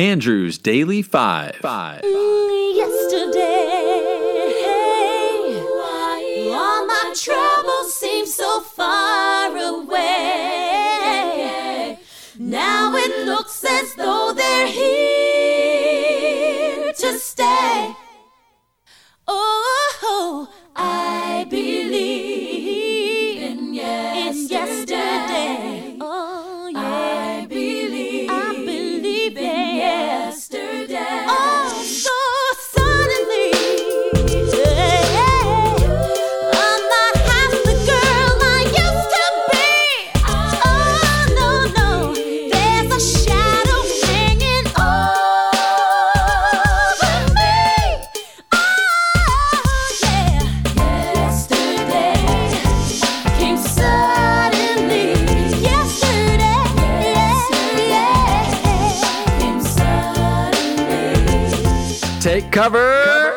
Andrew's Daily Five. Five. Yesterday, all my troubles seem so far away. Now it looks as though they're here Take cover.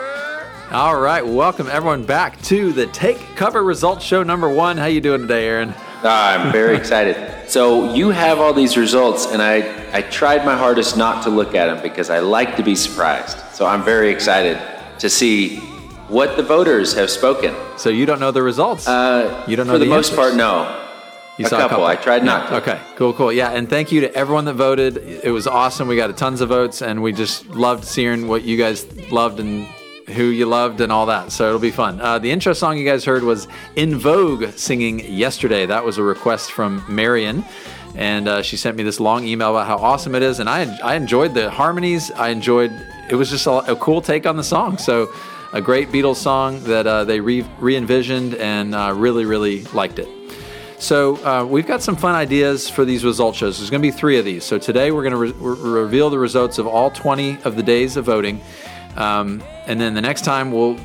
All right, welcome everyone back to the Take Cover Results Show number one. How you doing today, Aaron? I'm very excited. So you have all these results, and I, I tried my hardest not to look at them because I like to be surprised. So I'm very excited to see what the voters have spoken. So you don't know the results? Uh, you don't know for the, the most answers? part, no. You a saw couple. I tried not to. Okay, cool, cool. Yeah, and thank you to everyone that voted. It was awesome. We got tons of votes, and we just loved seeing what you guys loved and who you loved and all that. So it'll be fun. Uh, the intro song you guys heard was En Vogue singing Yesterday. That was a request from Marion. And uh, she sent me this long email about how awesome it is. And I, I enjoyed the harmonies. I enjoyed, it was just a, a cool take on the song. So a great Beatles song that uh, they re envisioned and uh, really, really liked it. So uh, we've got some fun ideas for these result shows. There's going to be three of these. So today we're going to re- re- reveal the results of all 20 of the days of voting, um, and then the next time we'll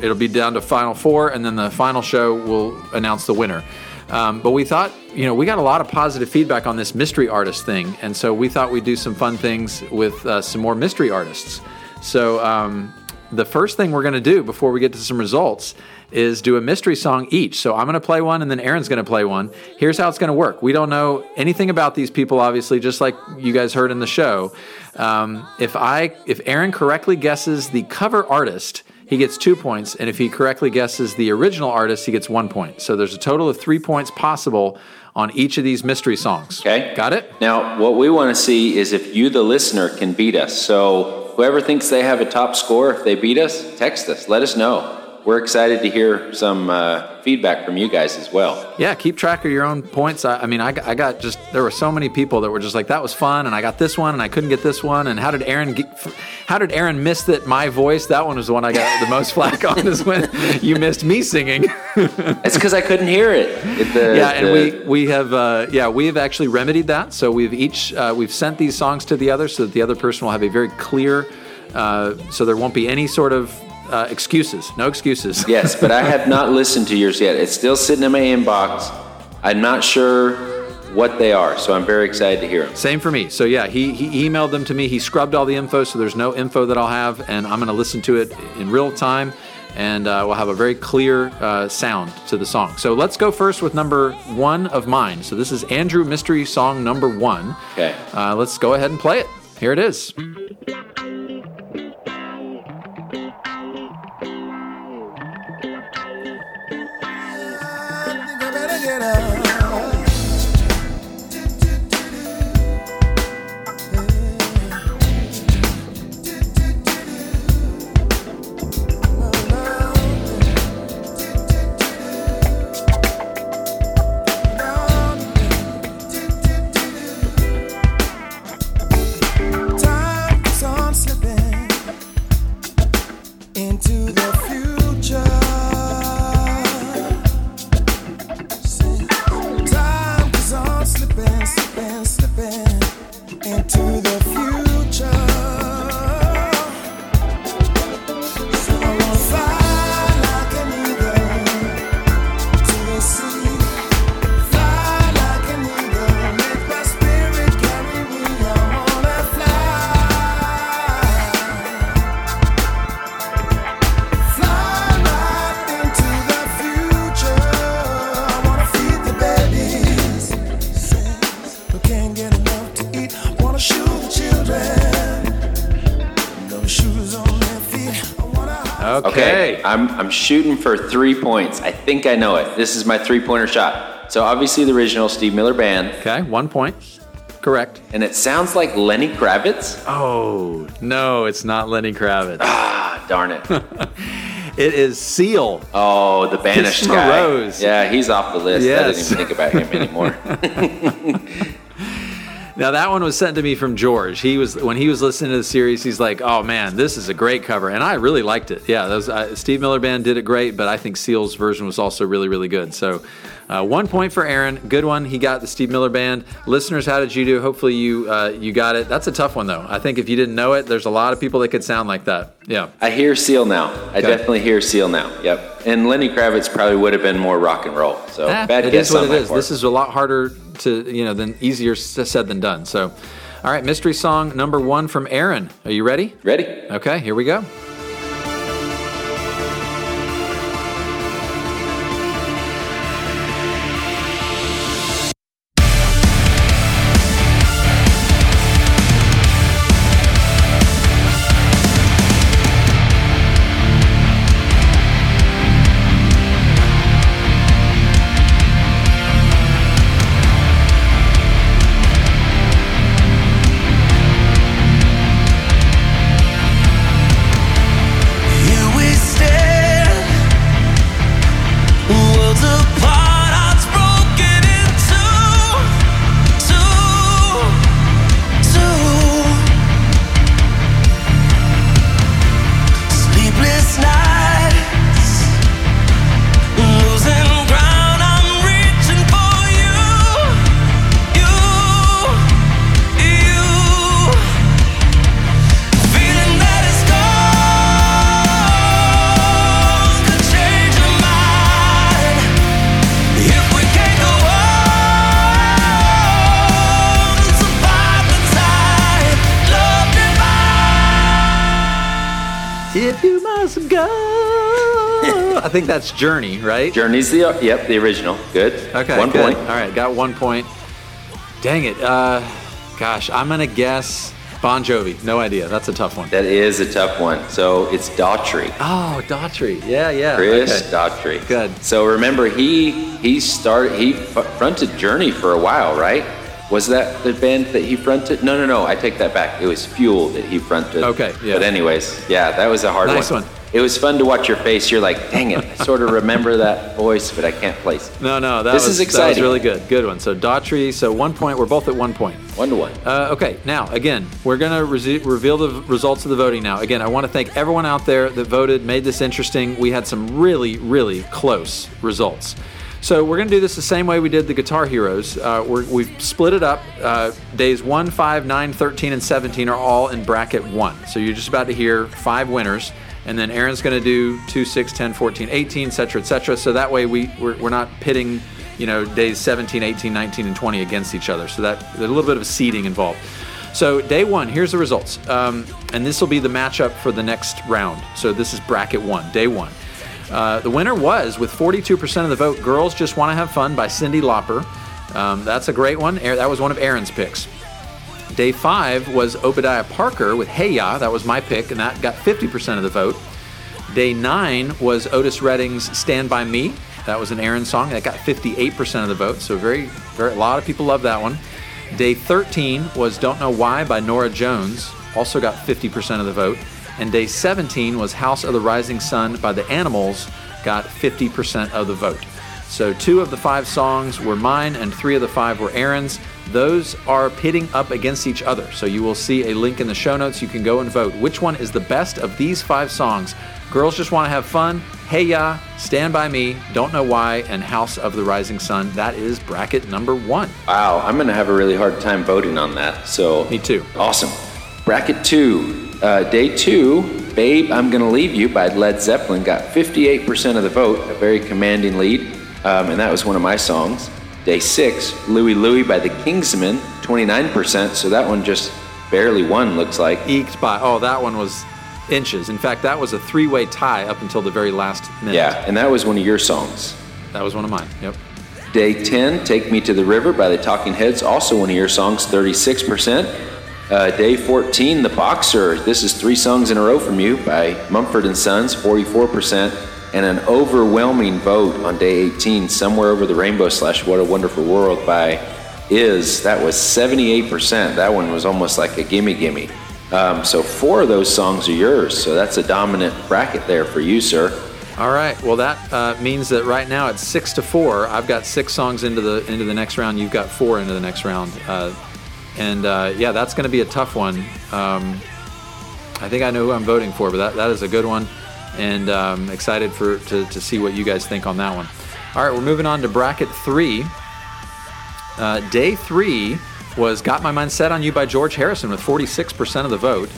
it'll be down to final four, and then the final show will announce the winner. Um, but we thought, you know, we got a lot of positive feedback on this mystery artist thing, and so we thought we'd do some fun things with uh, some more mystery artists. So um, the first thing we're going to do before we get to some results is do a mystery song each. So I'm going to play one and then Aaron's going to play one. Here's how it's going to work. We don't know anything about these people, obviously, just like you guys heard in the show. Um, if I, if Aaron correctly guesses the cover artist, he gets two points, and if he correctly guesses the original artist, he gets one point. So there's a total of three points possible on each of these mystery songs. Okay. got it? Now, what we want to see is if you, the listener, can beat us. So whoever thinks they have a top score, if they beat us, text us. Let us know. We're excited to hear some uh, feedback from you guys as well. Yeah, keep track of your own points. I, I mean, I, got- I got just there were so many people that were just like that was fun, and I got this one, and I couldn't get this one, and how did Aaron get, how did Aaron miss that my voice? That one was the one I got the most flack on. Is when you missed me singing. It's because I couldn't hear it. It- the- yeah, and the- we we have uh, yeah we have actually remedied that. So we've each uh, we've sent these songs to the other so that the other person will have a very clear. Uh, so there won't be any sort of uh, excuses. No excuses. Yes, but I have not listened to yours yet. It's still sitting in my inbox. I'm not sure what they are, so I'm very excited to hear them. Same for me. So yeah, he, he emailed them to me. He scrubbed all the info, so there's no info that I'll have, and I'm going to listen to it in real time, and uh, we'll have a very clear uh, sound to the song. So let's go first with number one of mine. So this is Andrew Mystery Song number one. Okay. Uh, let's go ahead and play it. Here it is. Time Okay. I'm, I'm shooting for three points. I think I know it. This is my three pointer shot. So obviously the original Steve Miller Band, Okay, one point. Correct. and it sounds like Lenny Kravitz. Oh, no, it's not Lenny Kravitz. Ah, darn it. It is Seal. Oh, the banished Kiss guy. Rose. Yeah, he's off the list. I didn't even think about him anymore. Now that one was sent to me from George. He was when he was listening to the series. He's like, "Oh man, this is a great cover," and I really liked it. Yeah, those uh, Steve Miller Band did it great, but I think Seal's version was also really, really good. So, uh, one point for Aaron. Good one. He got the Steve Miller Band. Listeners, how did you do? Hopefully you uh, you got it. That's a tough one though. I think if you didn't know it, there's a lot of people that could sound like that. Yeah. I hear Seal now. I Okay. definitely hear Seal now. Yep. And Lenny Kravitz probably would have been more rock and roll. So Ah, bad it guess is what it is. This is a lot harder to you know than easier said than done. So, all right, mystery song number one from Aaron. Are you ready? ready. Okay, here we go. If you must go. I think that's Journey, right? Journey's the yep the original. Good. Okay, One good. point. All right, got one point. Dang it. Uh, gosh, I'm gonna guess Bon Jovi. No idea. That's a tough one. That is a tough one. So it's Daughtry. Oh, Daughtry. Yeah, yeah. Chris Okay. Daughtry. Good. So remember, he he started he fronted Journey for a while, right? Was that the band that he fronted? No, no, no. I take that back. It was Fuel that he fronted. Okay, yeah. But anyways, yeah, that was a hard Nice one. one. It was fun to watch your face. You're like, dang it, I sort of remember that voice, but I can't place it. No, no, that This was is That was really good. Good one. So Daughtry. So one point. We're both at one point. One to one. Uh, okay, now again, we're going to re- reveal the results of the voting now. Again, I want to thank everyone out there that voted, made this interesting. We had some really, really close results. So we're going to do this the same way we did the Guitar Heroes. Uh, we're, we've split it up. Uh, days 1, 5, 9, 13, and 17 are all in bracket 1. So you're just about to hear five winners. And then Aaron's going to do 2, 6, 10, 14, 18, et cetera, et cetera. So that way we, we're, we're not pitting you know, days 17, 18, 19, and 20 against each other. So that there's a little bit of seeding involved. So day one, here's the results, um, and this will be the matchup for the next round. So this is bracket one, day one. Uh, the winner was with 42% of the vote. Girls just want to have fun by Cyndi Lauper. Um, that's a great one. That was one of Aaron's picks. Day five was Obadiah Parker with Hey Ya. That was my pick, and that got 50% of the vote. Day nine was Otis Redding's Stand By Me. That was an Aaron song. That got 58% of the vote. So very, very, a lot of people love that one. Day 13 was Don't Know Why by Norah Jones. Also got 50% of the vote. And day 17 was House of the Rising Sun by the Animals. Got 50% of the vote. So two of the five songs were mine, and three of the five were Aaron's. Those are pitting up against each other. So you will see a link in the show notes. You can go and vote. Which one is the best of these five songs? Girls Just Want to Have Fun, Hey Ya, Stand By Me, Don't Know Why, and House of the Rising Sun. That is bracket number one. Wow, I'm going to have a really hard time voting on that. So Me too. Awesome. Bracket two, uh, day two, Babe, I'm Gonna Leave You by Led Zeppelin got 58% of the vote, a very commanding lead, um, and that was one of my songs. Day six, Louie Louie by the Kingsmen, 29%, so that one just barely won, looks like. Eked by, oh, that one was inches. In fact, that was a three way tie up until the very last minute. Yeah, and that was one of your songs. That was one of mine. Yep. Day 10, Take Me to the River by the Talking Heads, also one of your songs, 36%. Uh, day 14, The Boxer. This is three songs in a row from you by Mumford and Sons, 44%, and an overwhelming vote on day 18, Somewhere Over the Rainbow slash What a Wonderful World by IZ. That was 78%. That one was almost like a gimme gimme. Um, so four of those songs are yours. So that's a dominant bracket there for you, sir. All right. Well, that uh, means that right now it's six to four. I've got six songs into the into the next round. You've got four into the next round. Uh, and uh, yeah, that's going to be a tough one. Um, I think I know who I'm voting for, but that, that is a good one, and um, excited for to, to see what you guys think on that one. All right, we're moving on to bracket three. Uh, day three was "Got My Mind Set on You" by George Harrison with 46% of the vote.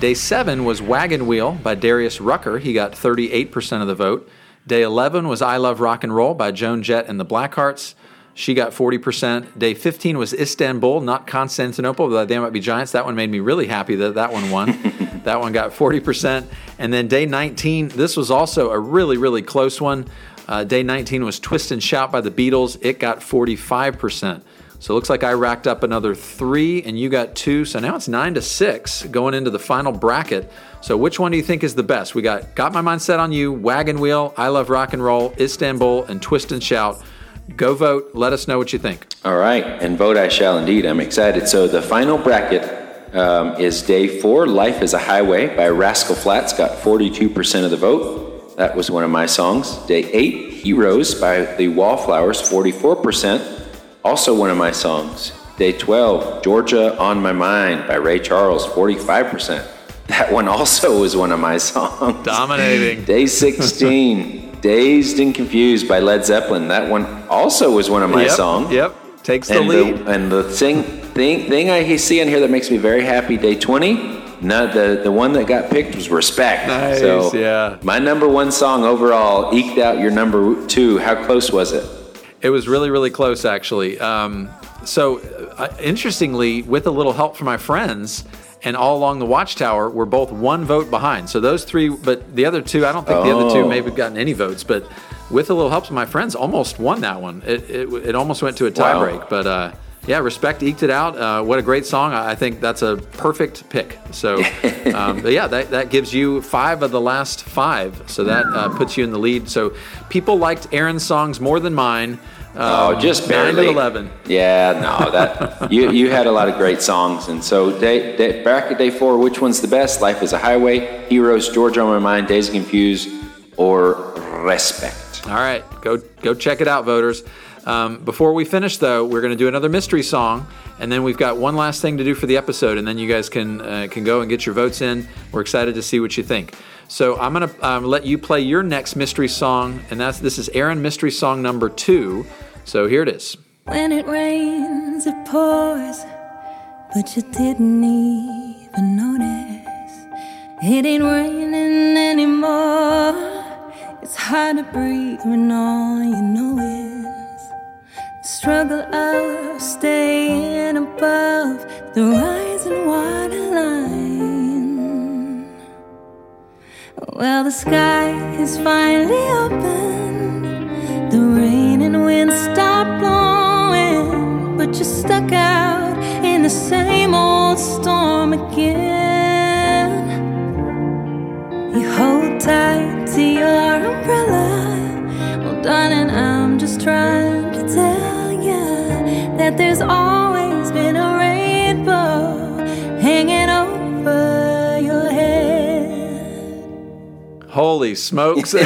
Day seven was Wagon Wheel by Darius Rucker. He got 38% of the vote. Day 11 was I Love Rock and Roll by Joan Jett and the Blackhearts. She got 40%. Day 15 was Istanbul, not Constantinople, but they might be giants. That one made me really happy that that one won. that one got 40%. And then day 19, this was also a really, really close one. Uh, day 19 was Twist and Shout by the Beatles. It got 45%. So it looks like I racked up another three and you got two. So now it's nine to six going into the final bracket. So which one do you think is the best? We got Got My Mind Set on You, Wagon Wheel, I Love Rock and Roll, Istanbul, and Twist and Shout. Go vote. Let us know what you think. All right, and vote I shall indeed. I'm excited. So the final bracket um, is day four, Life is a Highway by Rascal Flatts, got 42% of the vote. That was one of my songs. Day eight, Heroes by the Wallflowers, 44%. Also one of my songs. Day 12, Georgia on My Mind by Ray Charles, 45%. That one also was one of my songs. Dominating. Day 16, Dazed and Confused by Led Zeppelin. That one also was one of my yep, songs. Yep. Takes the And lead. the, and the thing, thing, thing I see in here that makes me very happy, day 20, no, the, the one that got picked was Respect. Nice, so yeah. My number one song overall eked out your number two. How close was it? It was really, really close, actually. Um, so, uh, interestingly, with a little help from my friends and all along the watchtower, we're both one vote behind. So those three, but the other two, I don't think the other two maybe have gotten any votes. But with a little help from my friends, almost won that one. It, it, it almost went to a tie Wow. break. But uh, yeah, respect eked it out. Uh, what a great song! I think that's a perfect pick. So, um, but yeah, that, that gives you five of the last five. So that uh, puts you in the lead. So people liked Aaron's songs more than mine. Oh, Um, just nine barely. to eleven. Yeah, no, that you you had a lot of great songs, and so day, day back at day four, which one's the best? Life is a Highway, Heroes, Georgia on My Mind, Dazed Confused, or Respect? All right, go go check it out, voters. Um, before we finish, though, we're going to do another mystery song, and then we've got one last thing to do for the episode, and then you guys can uh, can go and get your votes in. We're excited to see what you think. So I'm going to um, let you play your next mystery song, and that's this is Aaron mystery song number two. So here it is. When it rains, it pours, but you didn't even notice. It ain't raining anymore. It's hard to breathe when all you know is the struggle of staying above the rising waterline. Well, the sky is finally open. Holy smokes!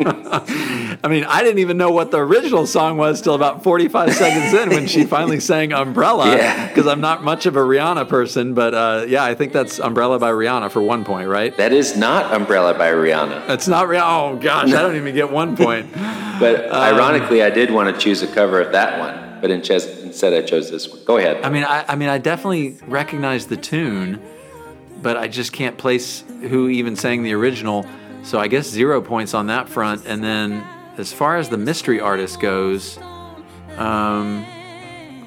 I mean, I didn't even know what the original song was till about 45 seconds in when she finally sang Umbrella. Yeah. Because I'm not much of a Rihanna person, but uh, yeah, I think that's Umbrella by Rihanna for one point, right? That is not Umbrella by Rihanna. It's not Rihanna. Oh gosh, I don't even get one point. But ironically, I did want to choose a cover of that one, but in instead I chose this one. Go ahead. I mean, I, I mean, I definitely recognize the tune, but I just can't place who even sang the original. So I guess zero points on that front. And then as far as the mystery artist goes, um,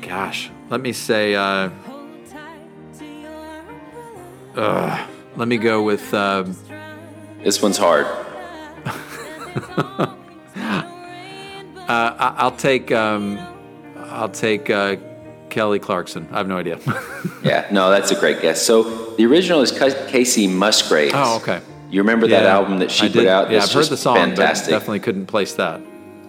gosh, let me say, uh, uh, let me go with. Uh, This one's hard. I- I'll take um, I'll take uh, Kelly Clarkson. I have no idea. Yeah, no, that's a great guess. So the original is Kacey Musgraves. oh, okay. You remember that album that she put did- out? Yeah, I've heard the song, fantastic. but definitely couldn't place that.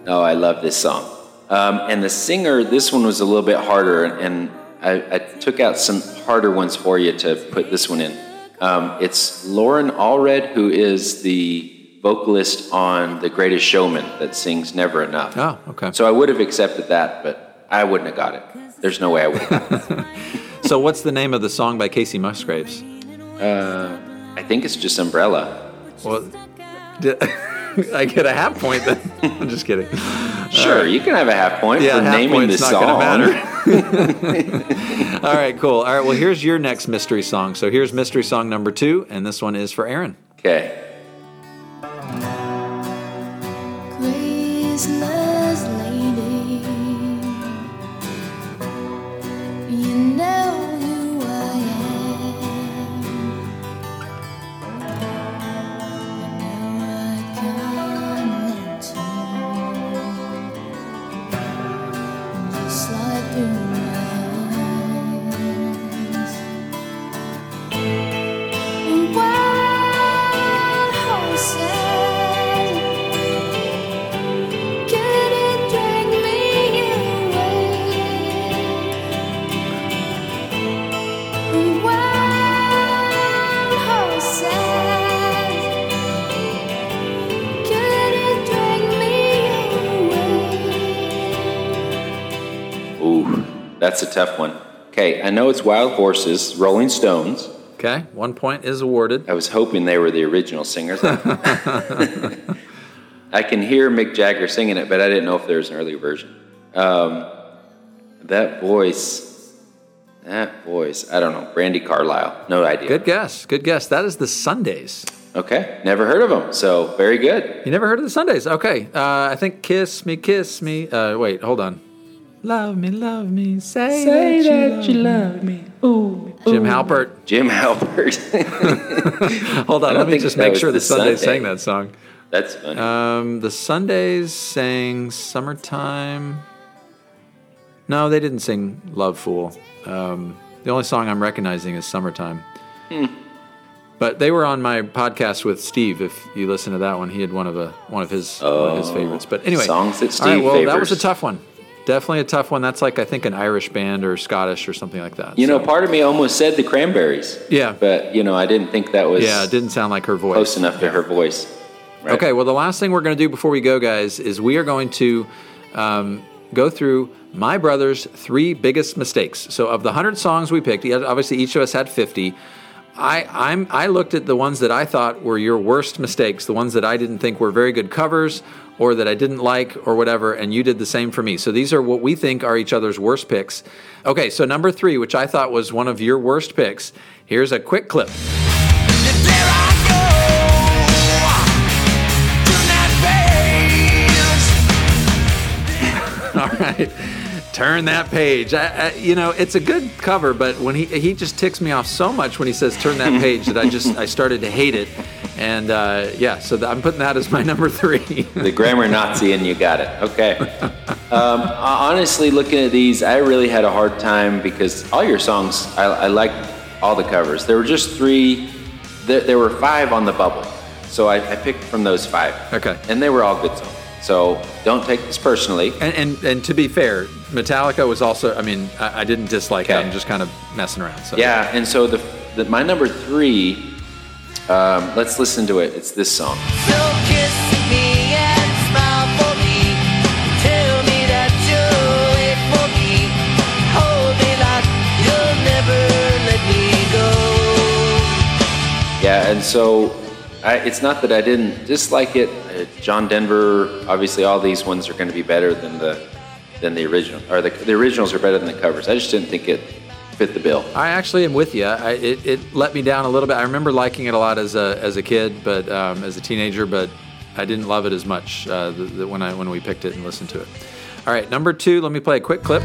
Oh, I love this song. Um, and the singer, this one was a little bit harder, and I, I took out some harder ones for you to put this one in. Um, it's Lauren Allred, who is the vocalist on The Greatest Showman that sings Never Enough. Oh, okay. So I would have accepted that, but I wouldn't have got it. There's no way I would. So, what's the name of the song by Kacey Musgraves? uh, I think it's just Umbrella. Well, did, I get a half point then. I'm just kidding. Sure, you can have a half point Yeah, for half naming the point's not song. matter. All right, cool. All right, well, here's your next mystery song. So here's mystery song number two, and this one is for Aaron. Okay. That's a tough one. Okay, I know it's Wild Horses, Rolling Stones. Okay, one point is awarded. I was hoping they were the original singers. I can hear Mick Jagger singing it, but I didn't know if there was an earlier version. Um, that voice, that voice, I don't know. Brandi Carlile, no idea. Good guess. Good guess. That is the Sundays. Okay, never heard of them, so very good. You never heard of the Sundays? Okay. Uh, I think "Kiss Me, Kiss Me." Uh, wait, hold on. Love me, love me, say, that, you love me. Oh Jim Halpert. Jim Halpert. Hold on, let me just make sure the, the Sundays Sunday. sang that song. That's funny. Um, the Sundays sang "Summertime." No, they didn't sing "Lovefool." Um, the only song I'm recognizing is "Summertime." Hmm. But they were on my podcast with Steve. If you listen to that one, he had one of a one of his one of his favorites. But anyway, Oh, songs that all right, Steve well, that was a tough one. Definitely a tough one. That's like I think an Irish band or Scottish or something like that. you know, part of me almost said the Cranberries. Yeah. But, you know, I didn't think that was yeah, it didn't sound like her voice. close enough to her voice. Right. Okay, well, the last thing we're going to do before we go, guys, is we are going to um, go through my brother's three biggest mistakes. So, of the 100 songs we picked, obviously each of us had 50. I, I'm, I looked at the ones that I thought were your worst mistakes, the ones that I didn't think were very good covers or that I didn't like or whatever, and you did the same for me. So, these are what we think are each other's worst picks. Okay, so number three, which I thought was one of your worst picks, here's a quick clip. All right. Turn that page. I, I, you know, it's a good cover, but when he he just ticks me off so much when he says "turn that page" that I just I started to hate it, and uh, yeah, so th- I'm putting that as my number three. The grammar Nazi and you got it. Okay. Um, honestly, looking at these, I really had a hard time because all your songs, I, I liked all the covers. There were just three, there, there were five on the bubble. So I, I picked from those five. Okay. And they were all good songs. So don't take this personally. and, and and to be fair, Metallica was also. I mean, I, I didn't dislike it. Okay. I'm just kind of messing around. So Yeah, and so the, the my number three, um, let's listen to it. It's this song. So kiss me and smile for me. Tell me that you'll wait for me. Hold me like you'll never let me go. Yeah, and so I, it's not that I didn't dislike it. Uh, John Denver, obviously, all these ones are going to be better than the than the original, or the, the originals are better than the covers. I just didn't think it fit the bill. I actually am with you. I, it, it let me down a little bit. I remember liking it a lot as a as a kid, but um, as a teenager, but I didn't love it as much uh, the, the, when I when we picked it and listened to it. All right, number two. Let me play a quick clip.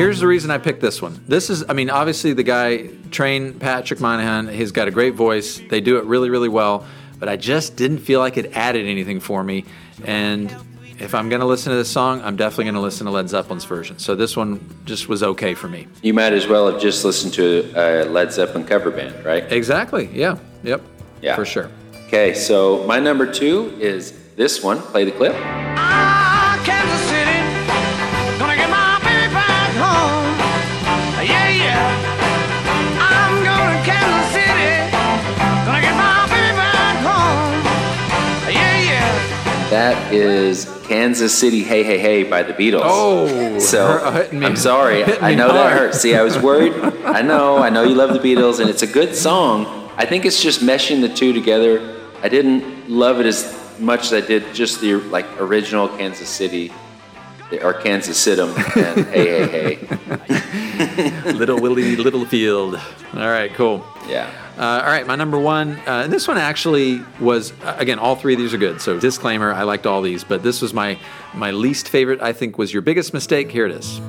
Here's the reason I picked this one. This is, I mean, obviously the guy trained Patrick Monahan. He's got a great voice. They do it really, really well. But I just didn't feel like it added anything for me. And if I'm going to listen to this song, I'm definitely going to listen to Led Zeppelin's version. So this one just was okay for me. You might as well have just listened to a Led Zeppelin cover band, right? Exactly. Yeah. Yep. Yeah. For sure. Okay, so my number two is this one. Play the clip. That is Kansas City Hey Hey Hey by the Beatles. Oh, so me- I'm sorry. I know that hard. hurts. See, I was worried. I know, I know you love the Beatles, and it's a good song. I think it's just meshing the two together. I didn't love it as much as I did just the like original Kansas City or Kansas Situm and Hey Hey Hey. Little Willie Littlefield. All right, cool. Yeah. Uh, all right, my number one. Uh, and this one actually was uh, again. All three of these are good. So disclaimer: I liked all these, but this was my my least favorite. I think was your biggest mistake. Here it is.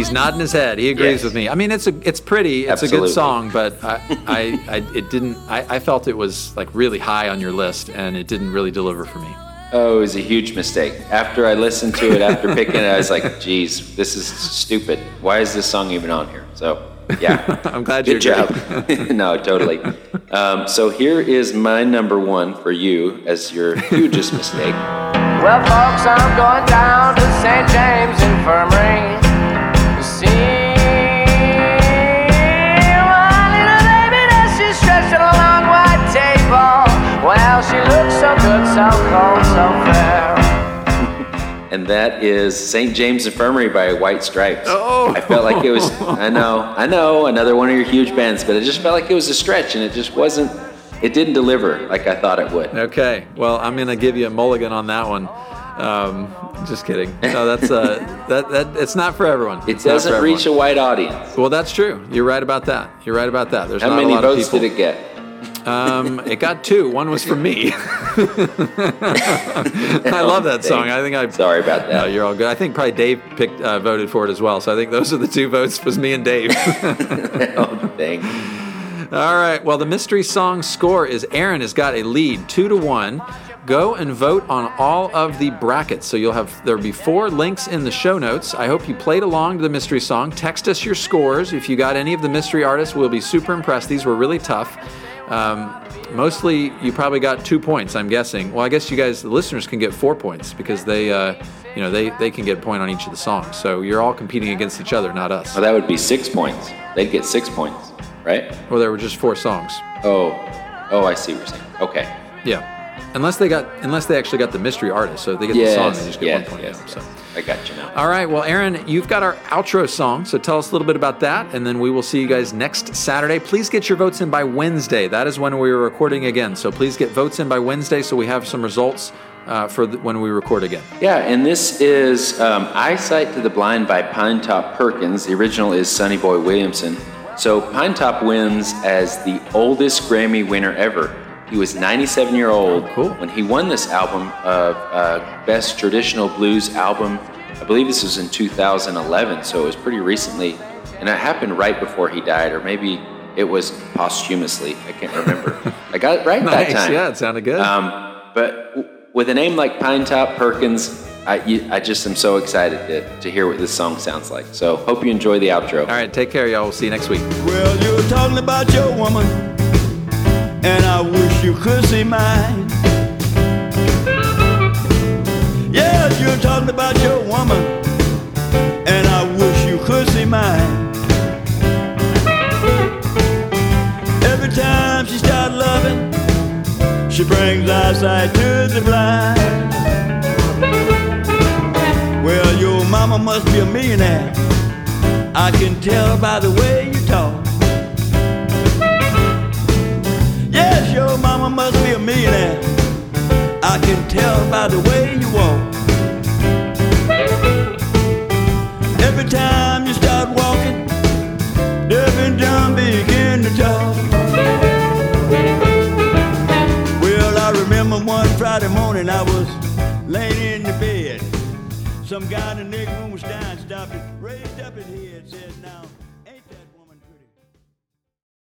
He's nodding his head. He agrees Yes. with me. I mean, it's a it's pretty. It's a good song, but I, I, I it didn't. I, I felt it was like really high on your list, and it didn't really deliver for me. Oh, it was a huge mistake. After I listened to it, after picking it, I was like, geez, this is stupid. Why is this song even on here? So, yeah. I'm glad you Good job. no, totally. Um, so here is my number one for you as your hugest mistake. Well, folks, I'm going down to St. James Infirmary Well, she looks so good, so cold, so fair. And that is St. James Infirmary by White Stripes. Oh. I felt like it was, I know, I know, another one of your huge bands, but it just felt like it was a stretch and it just wasn't, it didn't deliver like I thought it would. Okay, well, I'm gonna give you a mulligan on that one. Um, just kidding. No, that's uh, that that it's not for everyone. It It's doesn't reach a everyone. wide audience. Well, that's true. You're right about that. You're right about that. There's How not many a lot votes of people. did it get? Um, it got two. One was from me. I love that song. I think I. Sorry about that. No, you're all good. I think probably Dave picked uh, voted for it as well. So I think those are the two votes. Was me and Dave. oh, dang. All right. Well, the mystery song score is Aaron has got a lead, two to one. Go and vote on all of the brackets. So you'll have there'll be four links in the show notes. I hope you played along to the mystery song. Text us your scores. If you got any of the mystery artists, we'll be super impressed. These were really tough. Um, mostly, you probably got two points. I'm guessing. Well, I guess you guys, the listeners, can get four points because they, uh, you know, they they can get a point on each of the songs. So you're all competing against each other, not us. Well, that would be six points. They'd get six points, right? Well, there were just four songs. Oh, oh, I see what you're saying. Okay. Yeah. Unless they got, unless they actually got the mystery artist, so if they get the song, Yes, they just get yes, one point. yes, so. I got you now. All right, well, Aaron, you've got our outro song, so tell us a little bit about that, and then we will see you guys next Saturday. Please get your votes in by Wednesday. That is when we are recording again. So please get votes in by Wednesday, so we have some results uh, for the, when we record again. Yeah, and this is um, Eyesight to the Blind by Pinetop Perkins. The original is Sonny Boy Williamson. So Pinetop wins as the oldest Grammy winner ever. He was 97 year old Cool. when he won this album of uh, Best Traditional Blues Album. I believe this was in 2011, so it was pretty recently, and it happened right before he died, or maybe it was posthumously. I can't remember. I got it right that Nice, time. yeah, it sounded good. Um, but w- with a name like Pinetop Perkins, I, you, I just am so excited to, to hear what this song sounds like. So hope you enjoy the outro. All right, take care, y'all. We'll see you next week. Well, you're talking about your woman, and I wish you could see mine. Yes, you're talking about your woman, and I wish you could see mine. Every time she starts loving, she brings eyesight to the blind. Well, your mama must be a millionaire. I can tell by the way you talk. Must be a millionaire. I can tell by the way you walk. Every time you start walking, Deaf and John begin to talk. Well, I remember one Friday morning I was laying in the bed. Some guy in the next room was dying, stopped it, raised up his head, said, Now,